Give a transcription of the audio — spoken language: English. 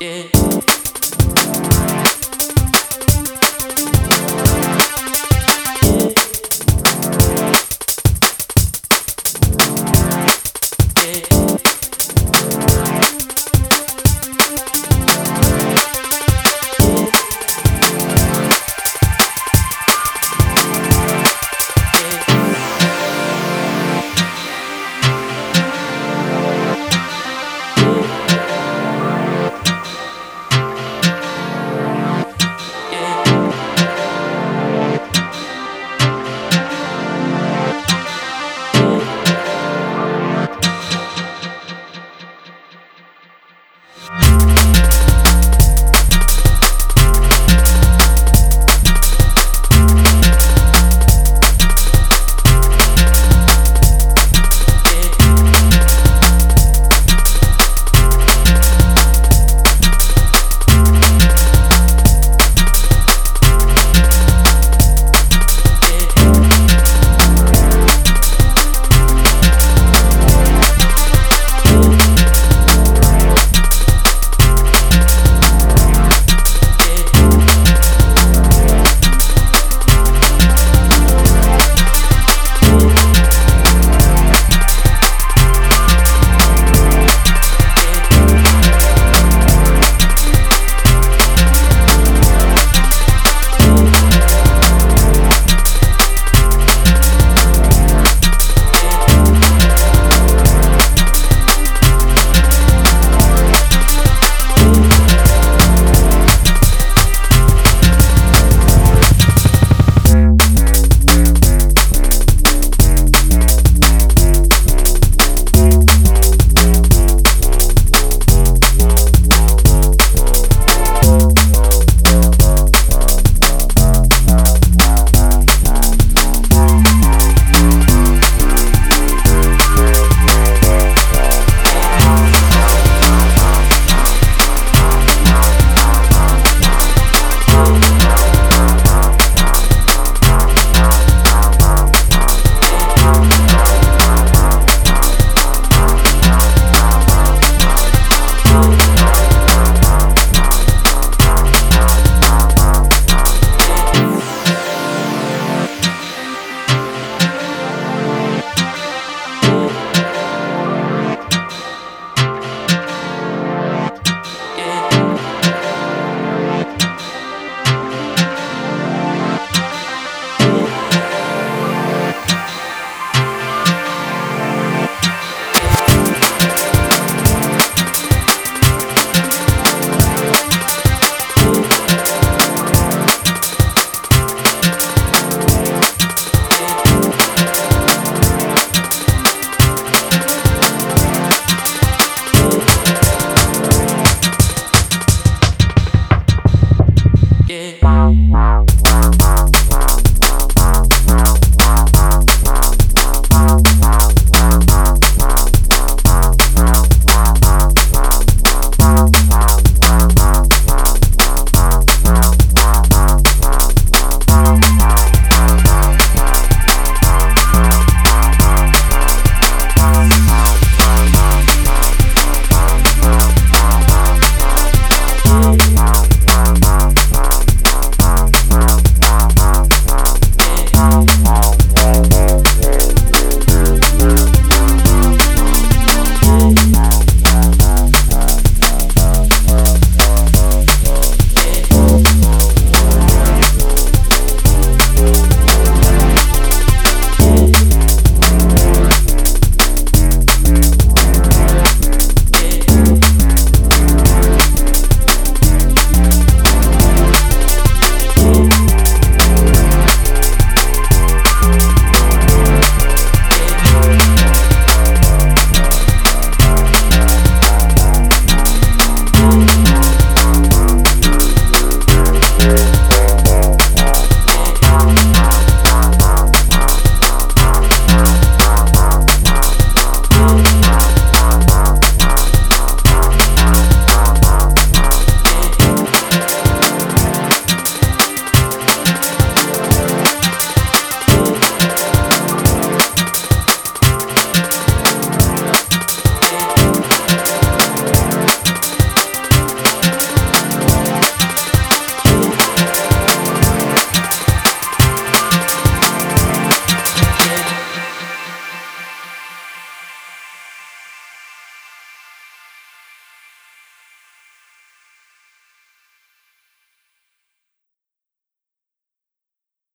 Yeah.